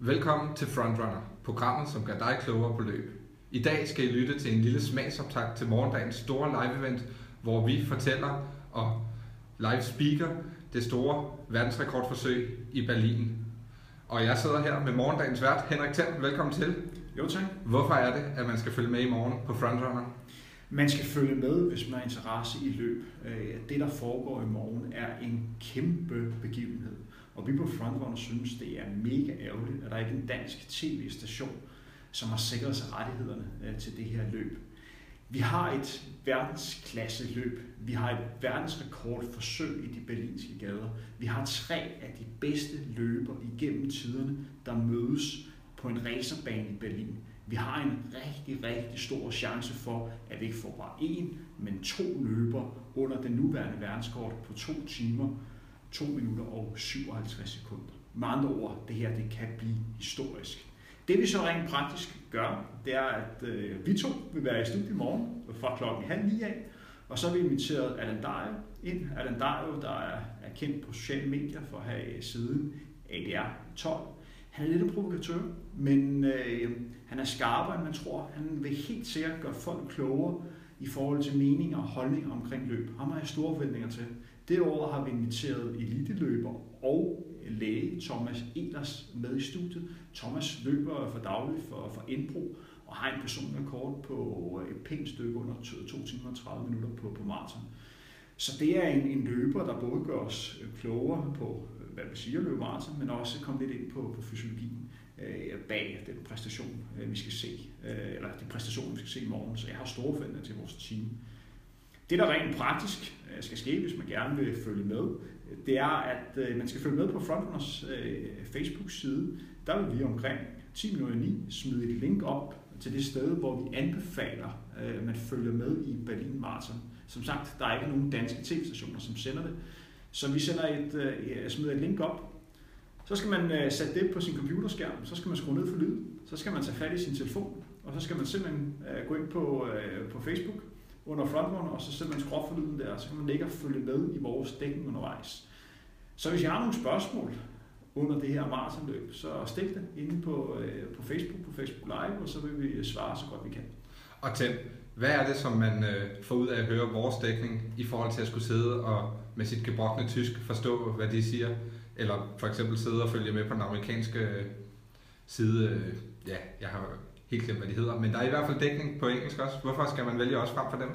Velkommen til Frontrunner, programmet, som gør dig klogere på løb. I dag skal I lytte til en lille smagsoptakt til morgendagens store live-event, hvor vi fortæller og live speaker det store verdensrekordforsøg i Berlin. Og jeg sidder her med morgendagens vært, Henrik Thiem. Velkommen til. Jo tak. Hvorfor er det, at man skal følge med i morgen på Frontrunner? Man skal følge med, hvis man har interesse i løb. Øh, Det, der foregår i morgen, er en kæmpe begivenhed. Og vi på Frontrunner synes, det er mega ærgerligt, at der ikke er en dansk tv-station, som har sikret sig rettighederne øh, til det her løb. Vi har et verdensklasse løb. Vi har et verdensrekordforsøg i de berlinske gader. Vi har tre af de bedste løber igennem tiderne, der mødes på en racerbane i Berlin. Vi har en rigtig, rigtig stor chance for, at vi ikke får bare én, men to løber under den nuværende verdenskort på 2 timer, 2 minutter og 57 sekunder. Med andre ord, det her det kan blive historisk. Det vi så rent praktisk gør, det er, at øh, vi to vil være i studiet i morgen fra klokken halv ni af, og så har vi inviteret Alan Dario ind. Alan Dario, der er, er kendt på sociale medier for at have siden ADR 12. Han er lidt en provokatør, men øh, han er skarpere, end man tror. Han vil helt sikkert gøre folk klogere i forhold til meninger og holdninger omkring løb. Ham har jeg store forventninger til. Derudover har vi inviteret eliteløber og læge Thomas Elers med i studiet. Thomas løber for daglig for, for Indbro og har en personlig rekord på øh, et pænt stykke under 2 timer og 30 minutter på, på maraton. Så det er en, en løber, der både gør os øh, klogere på, øh, hvad vi siger løbe maraton, men også komme lidt ind på, på fysiologien øh, bag den præstation, øh, vi skal se, øh, eller de præstationer, vi skal se i morgen. Så jeg har store forventninger til vores team. Det, der rent praktisk øh, skal ske, hvis man gerne vil følge med, det er, at øh, man skal følge med på Frontrunners øh, Facebook-side. Der vil vi omkring 10 minutter 9 smide et link op til det sted, hvor vi anbefaler, at man følger med i Berlin Marathon. Som sagt, der er ikke nogen danske tv-stationer, som sender det. Så vi sender et, smider et link op. Så skal man sætte det på sin computerskærm, så skal man skrue ned for lyd, så skal man tage fat i sin telefon, og så skal man simpelthen gå ind på, på Facebook, under frontrunner, og så sætter man skråforlyden der, der, så kan man ligge og følge med i vores dækning undervejs. Så hvis jeg har nogle spørgsmål under det her maratonløb, så stik det inde på, øh, på Facebook, på Facebook Live, og så vil vi øh, svare så godt vi kan. Og Tim, hvad er det, som man øh, får ud af at høre vores dækning i forhold til at skulle sidde og med sit gebrokne tysk forstå, hvad de siger? Eller for eksempel sidde og følge med på den amerikanske øh, side. Øh, ja, jeg har helt glemt, hvad de hedder. Men der er i hvert fald dækning på engelsk også. Hvorfor skal man vælge os frem for dem?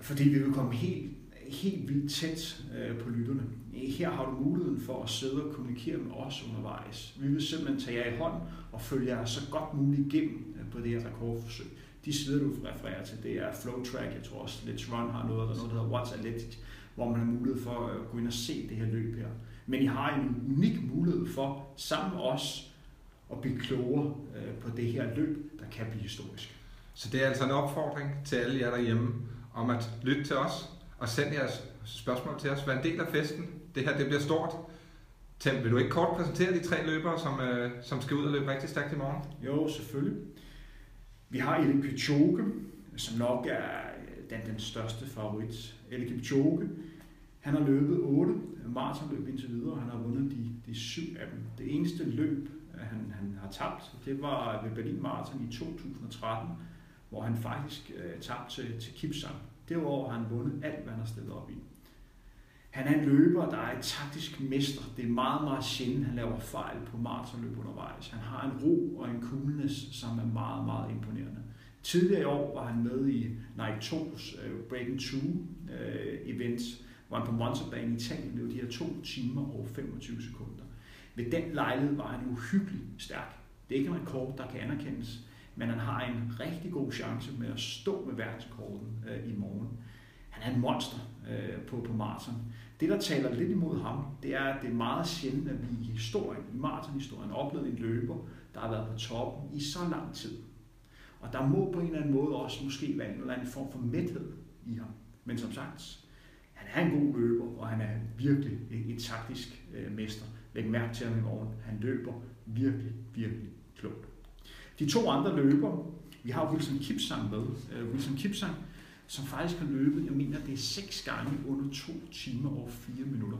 Fordi vi vil komme helt, helt vildt tæt øh, på lytterne. Her har du muligheden for at sidde og kommunikere med os undervejs. Vi vil simpelthen tage jer i hånd og følge jer så godt muligt igennem øh, på det her rekordforsøg. De sider, du refererer til, det er Flowtrack, jeg tror også Let's Run har noget, der noget, der hedder What's Athletic, hvor man har mulighed for at gå ind og se det her løb her. Men I har en unik mulighed for, sammen med os, at blive klogere øh, på det her løb, der kan blive historisk. Så det er altså en opfordring til alle jer derhjemme om at lytte til os og sende jeres spørgsmål til os. Vær en del af festen. Det her det bliver stort. Tim, vil du ikke kort præsentere de tre løbere, som, øh, som skal ud og løbe rigtig stærkt i morgen? Jo, selvfølgelig. Vi har Elie Kipchoge, som nok er den, den største favorit. Elie Kipchoge, han har løbet 8 maratonløb indtil videre, og han har vundet de, de syv af dem. Det eneste løb, han, han har tabt, det var ved Berlin Marathon i 2013, hvor han faktisk øh, tabte til, til Kipsang. Derudover har han vundet alt, hvad han har stillet op i. Han er en løber, der er et taktisk mester. Det er meget, meget sjældent, han laver fejl på maratonløb undervejs. Han har en ro og en coolness, som er meget, meget imponerende. Tidligere i år var han med i Nike 2's uh, øh, Breaking 2 uh, øh, event, hvor han på Monsterbane i Italien løb de her 2 timer og 25 sekunder. Ved den lejlighed var han uhyggeligt stærk. Det er ikke en rekord, der kan anerkendes, men han har en rigtig god chance med at stå med verdensrekorden øh, i morgen. Han er en monster øh, på, på maraton. Det, der taler lidt imod ham, det er, at det er meget sjældent, at vi i historien, i maratonhistorien, oplevet en løber, der har været på toppen i så lang tid. Og der må på en eller anden måde også måske være en eller anden form for mæthed i ham. Men som sagt, han er en god løber, og han er virkelig en taktisk øh, mester. Læg mærke til ham i morgen. Han løber virkelig, virkelig klogt. De to andre løbere, vi har Wilson Kipsang med. Uh, Wilson Kipsang, som faktisk har løbet, jeg mener, det er seks gange under to timer og fire minutter.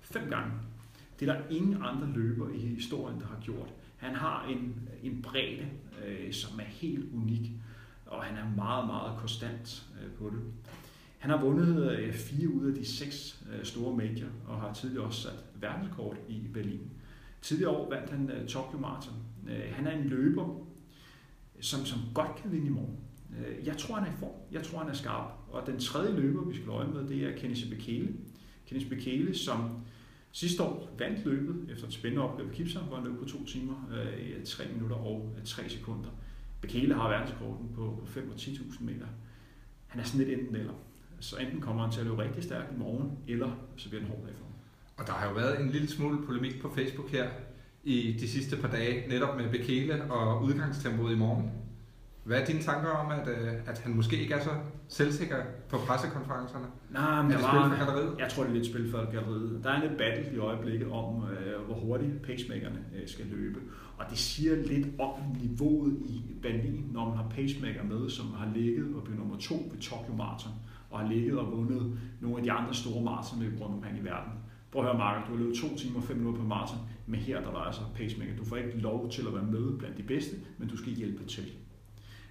Fem gange. Det er der ingen andre løber i historien, der har gjort. Han har en, en bredde, øh, som er helt unik, og han er meget, meget konstant øh, på det. Han har vundet øh, fire ud af de seks øh, store major, og har tidligere også sat verdenskort i Berlin. Tidligere år vandt han øh, Tokyo Marathon. Han er en løber, som, som godt kan vinde i morgen. Jeg tror, han er i form. Jeg tror, han er skarp. Og den tredje løber, vi skal øje med, det er Kenneth Bekele. Kenneth Bekele, som sidste år vandt løbet efter et spændende opgave ved Kipsam, hvor han løb på to timer, øh, 3 minutter og 3 sekunder. Bekele har verdenskorten på 5 og 10.000 meter. Han er sådan lidt enten eller. Så enten kommer han til at løbe rigtig stærkt i morgen, eller så bliver han hård for Og der har jo været en lille smule polemik på Facebook her i de sidste par dage, netop med Bekele og udgangstempoet i morgen. Hvad er dine tanker om, at, øh, at han måske ikke er så selvsikker på pressekonferencerne? Nej, men er det spil for galleriet? Jeg tror, det er lidt spil for galleriet. Der er en battle i øjeblikket om, øh, hvor hurtigt pacemakerne øh, skal løbe. Og det siger lidt om niveauet i Berlin, når man har pacemaker med, som har ligget og blevet nummer to ved Tokyo Marathon, og har ligget og vundet nogle af de andre store maratonløb rundt omkring i verden. Prøv at høre, Mark, du har løbet 2 timer og 5 minutter på maraton, men her der var altså pacemaker. Du får ikke lov til at være med blandt de bedste, men du skal hjælpe til.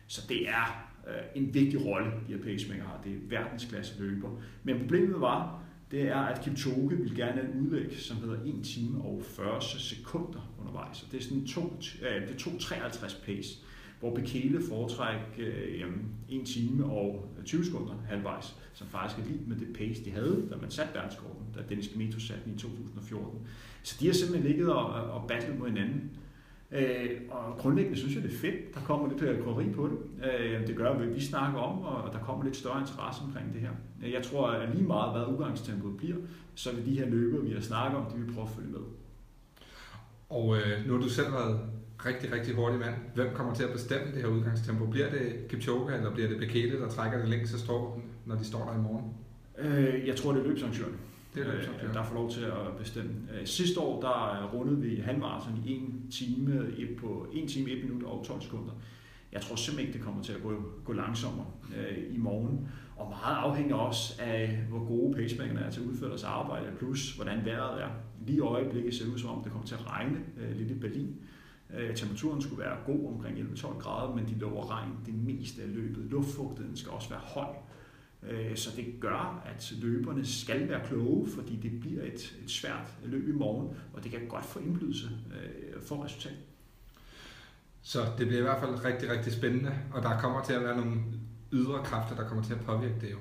Så det er øh, en vigtig rolle, de her pacemaker har. Det er verdensklasse løber. Men problemet var, det er, at Kipchoge vil gerne have en udlæg, som hedder 1 time og 40 sekunder undervejs. Så det er sådan to, øh, det er 2,53 pace, hvor Bekele foretræk øh, 1 time og 20 sekunder halvvejs, som faktisk er lige med det pace, de havde, da man satte verdenskorten, da Dennis Kmeto satte den i 2014. Så de har simpelthen ligget og, og battlet mod hinanden. Øh, og grundlæggende synes jeg, det er fedt. Der kommer lidt krydderi på det. Øh, det gør, at vi snakker om, og der kommer lidt større interesse omkring det her. Jeg tror, at lige meget, hvad udgangstempoet bliver, så vil de her løbere, vi har snakket om, de vil prøve at følge med. Og øh, nu har du selv været rigtig, rigtig hurtig mand. Hvem kommer til at bestemme det her udgangstempo? Bliver det Kipchoge, eller bliver det Bekele, der trækker det længste strå, når de står der i morgen? Øh, jeg tror, det er løbsarrangøren. Det er øh, der får lov til at bestemme. Øh, sidste år der rundede vi halvmarathon i 1 time, på 1 time, 1 minut og 12 sekunder. Jeg tror simpelthen ikke, det kommer til at gå, gå langsommere øh, i morgen. Og meget afhænger også af, hvor gode pacemakerne er til at udføre deres arbejde, plus hvordan vejret er. Lige i øjeblikket ser det ud som om, det kommer til at regne øh, lidt i Berlin. Øh, temperaturen skulle være god omkring 11-12 grader, men de lover regn det meste af løbet. Luftfugtigheden skal også være høj. Øh, så det gør, at løberne skal være kloge, fordi det bliver et, et svært løb i morgen, og det kan godt få indflydelse øh, for resultatet. Så det bliver i hvert fald rigtig, rigtig spændende, og der kommer til at være nogle ydre kræfter, der kommer til at påvirke det jo.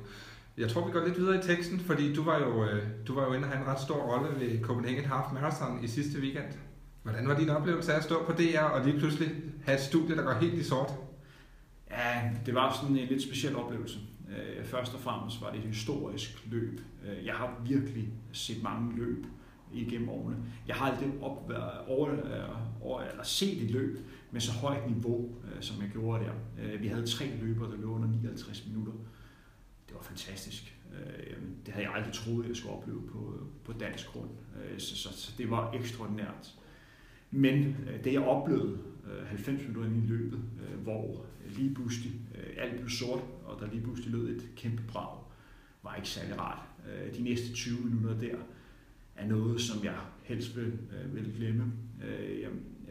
Jeg tror, vi går lidt videre i teksten, fordi du var jo, øh, du var jo inde og have en ret stor rolle ved Copenhagen Half Marathon i sidste weekend. Hvordan var din oplevelse af at stå på DR og lige pludselig have et studie, der går helt i sort? Ja, det var sådan en lidt speciel oplevelse. Øh, først og fremmest var det et historisk løb. Øh, jeg har virkelig set mange løb igennem årene. Jeg har aldrig op, over, øh, over, eller set et løb med så højt niveau, som jeg gjorde der. Vi havde tre løber, der løb under 59 minutter. Det var fantastisk. Det havde jeg aldrig troet, jeg skulle opleve på, på dansk grund. Så, så, så det var ekstraordinært. Men øh, det jeg oplevede øh, 90 minutter i løbet, øh, hvor lige pludselig alt blev sort, og der lige pludselig lød et kæmpe brag, var ikke særlig rart. De næste 20 minutter der er noget, som jeg helst vil, vil glemme.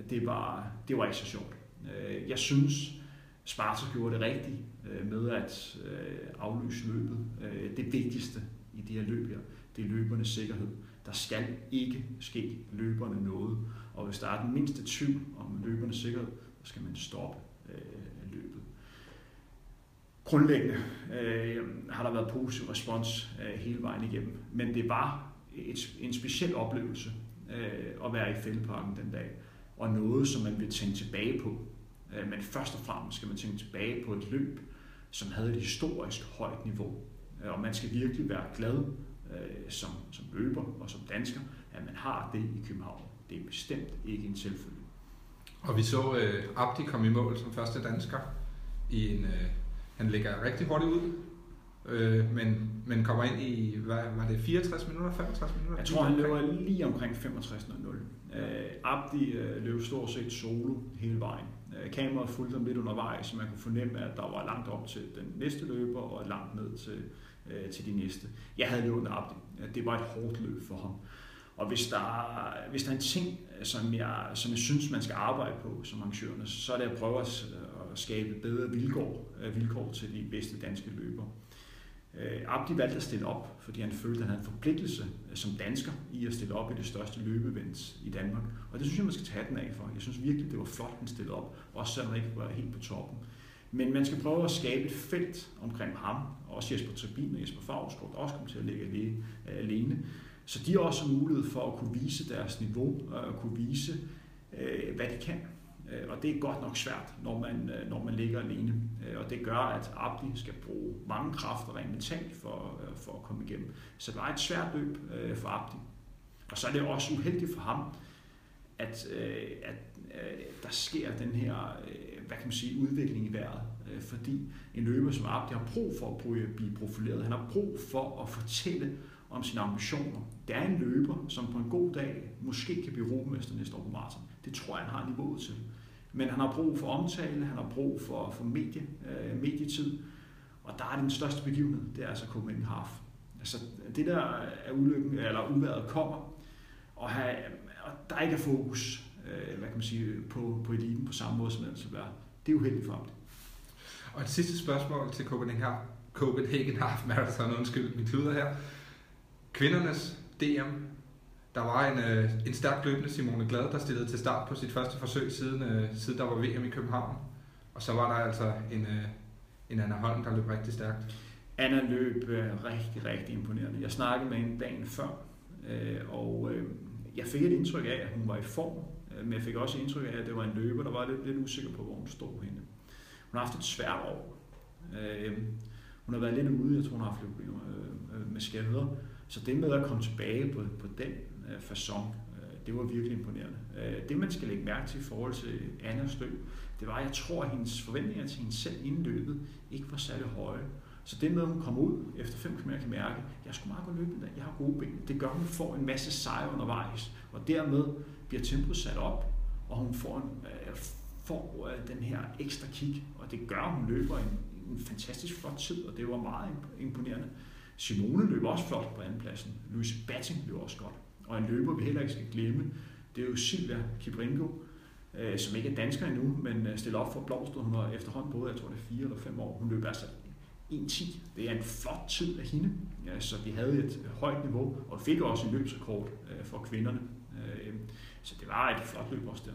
Det, var, det var ikke så sjovt. Jeg synes, Sparta gjorde det rigtigt med at aflyse løbet. Det vigtigste i det her løb her, det er løbernes sikkerhed. Der skal ikke ske løberne noget. Og hvis der er den mindste tvivl om løbernes sikkerhed, så skal man stoppe øh, grundlæggende øh, har der været positiv respons øh, hele vejen igennem. Men det var et, en speciel oplevelse øh, at være i Fældeparken den dag, og noget, som man vil tænke tilbage på. Øh, men først og fremmest skal man tænke tilbage på et løb, som havde et historisk højt niveau. Øh, og man skal virkelig være glad øh, som, som løber og som dansker, at man har det i København. Det er bestemt ikke en selvfølge. Og vi så øh, Abdi komme i mål som første dansker i en øh, han ligger rigtig hurtigt ud, øh, men, men kommer ind i, hvad var det, 64 minutter, 65 minutter? Jeg tror, han løber lige omkring 65.00. Øh, Abdi øh, løb stort set solo hele vejen. Øh, kameraet fulgte ham lidt undervejs, så man kunne fornemme, at der var langt op til den næste løber og langt ned til, øh, til de næste. Jeg havde løbet Abdi. Det var et hårdt løb for ham. Og hvis der, hvis der er en ting, som jeg, som jeg synes, man skal arbejde på som arrangørerne, så er det at prøve at, øh, at skabe bedre vilkår, øh, vilkår til de bedste danske løbere. Øh, Abdi valgte at stille op, fordi han følte, at han havde en forpligtelse som dansker i at stille op i det største løbevent i Danmark. Og det synes jeg, man skal tage den af for. Jeg synes virkelig, det var flot, at han stillede op, også selvom han ikke var helt på toppen. Men man skal prøve at skabe et felt omkring ham, også Jesper Turbin og Jesper Favsgaard, der også kommer til at ligge øh, alene. Så de har også mulighed for at kunne vise deres niveau, øh, og kunne vise, øh, hvad de kan. Og det er godt nok svært, når man, når man ligger alene. Og det gør, at Abdi skal bruge mange kræfter rent mentalt for, for at komme igennem. Så det var et svært løb for Abdi. Og så er det også uheldigt for ham, at, at Øh, der sker den her øh, hvad kan man sige, udvikling i vejret. Øh, fordi en løber som Abdi har brug for at blive profileret. Han har brug for at fortælle om sine ambitioner. Det er en løber, som på en god dag måske kan blive europamester næste år på maraton. Det tror jeg, han har niveauet til. Men han har brug for omtale, han har brug for, for medie, øh, medietid, og der er den største begivenhed, det er altså Copenhagen Half. Altså det der er ulykken, eller uværet kommer, og, have, og der ikke er fokus øh, hvad kan man sige, på, på eliten på samme måde, som det ellers være. Det er uheldigt for ham. Og et sidste spørgsmål til Copenhagen, Copenhagen Half Marathon, undskyld, mit kluder her. Kvindernes DM der var en, øh, en stærk løbende Simone Glad, der stillede til start på sit første forsøg, siden, øh, siden der var VM i København. Og så var der altså en, øh, en Anna Holm, der løb rigtig stærkt. Anna løb øh, rigtig, rigtig imponerende. Jeg snakkede med hende dagen før, øh, og øh, jeg fik et indtryk af, at hun var i form, Øh, men jeg fik også indtryk af, at det var en løber, der var lidt, lidt usikker på, hvor hun stod henne. Hun har haft et svært år. Øh, hun har været lidt ude, jeg tror, hun har haft lidt problemer øh, øh, med skader. Så det med at komme tilbage på, på den øh, øh, det var virkelig imponerende. Øh, det man skal lægge mærke til i forhold til Annas løb, det var, at jeg tror, at hendes forventninger til hende selv inden løbet ikke var særlig høje. Så det med, at hun kom ud efter 5 km, kan mærke, at jeg skulle meget godt løbe den jeg har gode ben. Det gør, at hun får en masse sejre undervejs, og dermed bliver tempoet sat op, og hun får, en, øh, får øh, den her ekstra kick, og det gør, at hun løber en, en fantastisk flot tid, og det var meget imponerende. Simone løber også flot på andenpladsen. Louise Batting løber også godt. Og en løber, vi heller ikke skal glemme, det er jo Silvia Kibringo, øh, som ikke er dansker endnu, men øh, stiller op for Blomster. Hun har efterhånden både, jeg tror det er fire eller fem år. Hun løber altså 1.10. Det er en flot tid af hende. Ja, så vi havde et højt niveau, og fik også en løbsrekord øh, for kvinderne. Så det var et flot løb også der.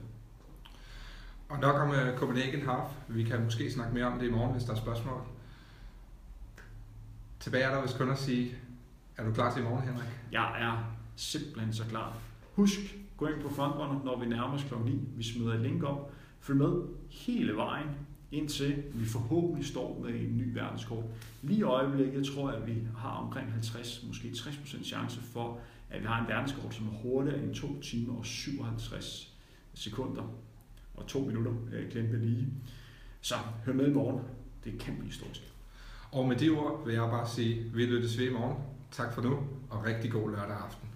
Og nok om Copenhagen Half. Vi kan måske snakke mere om det i morgen, hvis der er spørgsmål. Tilbage er der vist kun at sige, er du klar til i morgen, Henrik? Jeg er simpelthen så klar. Husk, gå ind på Frontrunner, når vi nærmer os kl. 9. Vi smider et link op. Følg med hele vejen, indtil vi forhåbentlig står med en ny verdenskort. Lige i øjeblikket tror jeg, at vi har omkring 50, måske 60% chance for, at vi har en verdenskort, som er hurtigere end 2 timer og 57 sekunder og 2 minutter, øh, glemte lige. Så hør med i morgen. Det kan blive historisk. Og med det ord vil jeg bare sige, vi lyttes ved i morgen. Tak for nu, og rigtig god lørdag aften.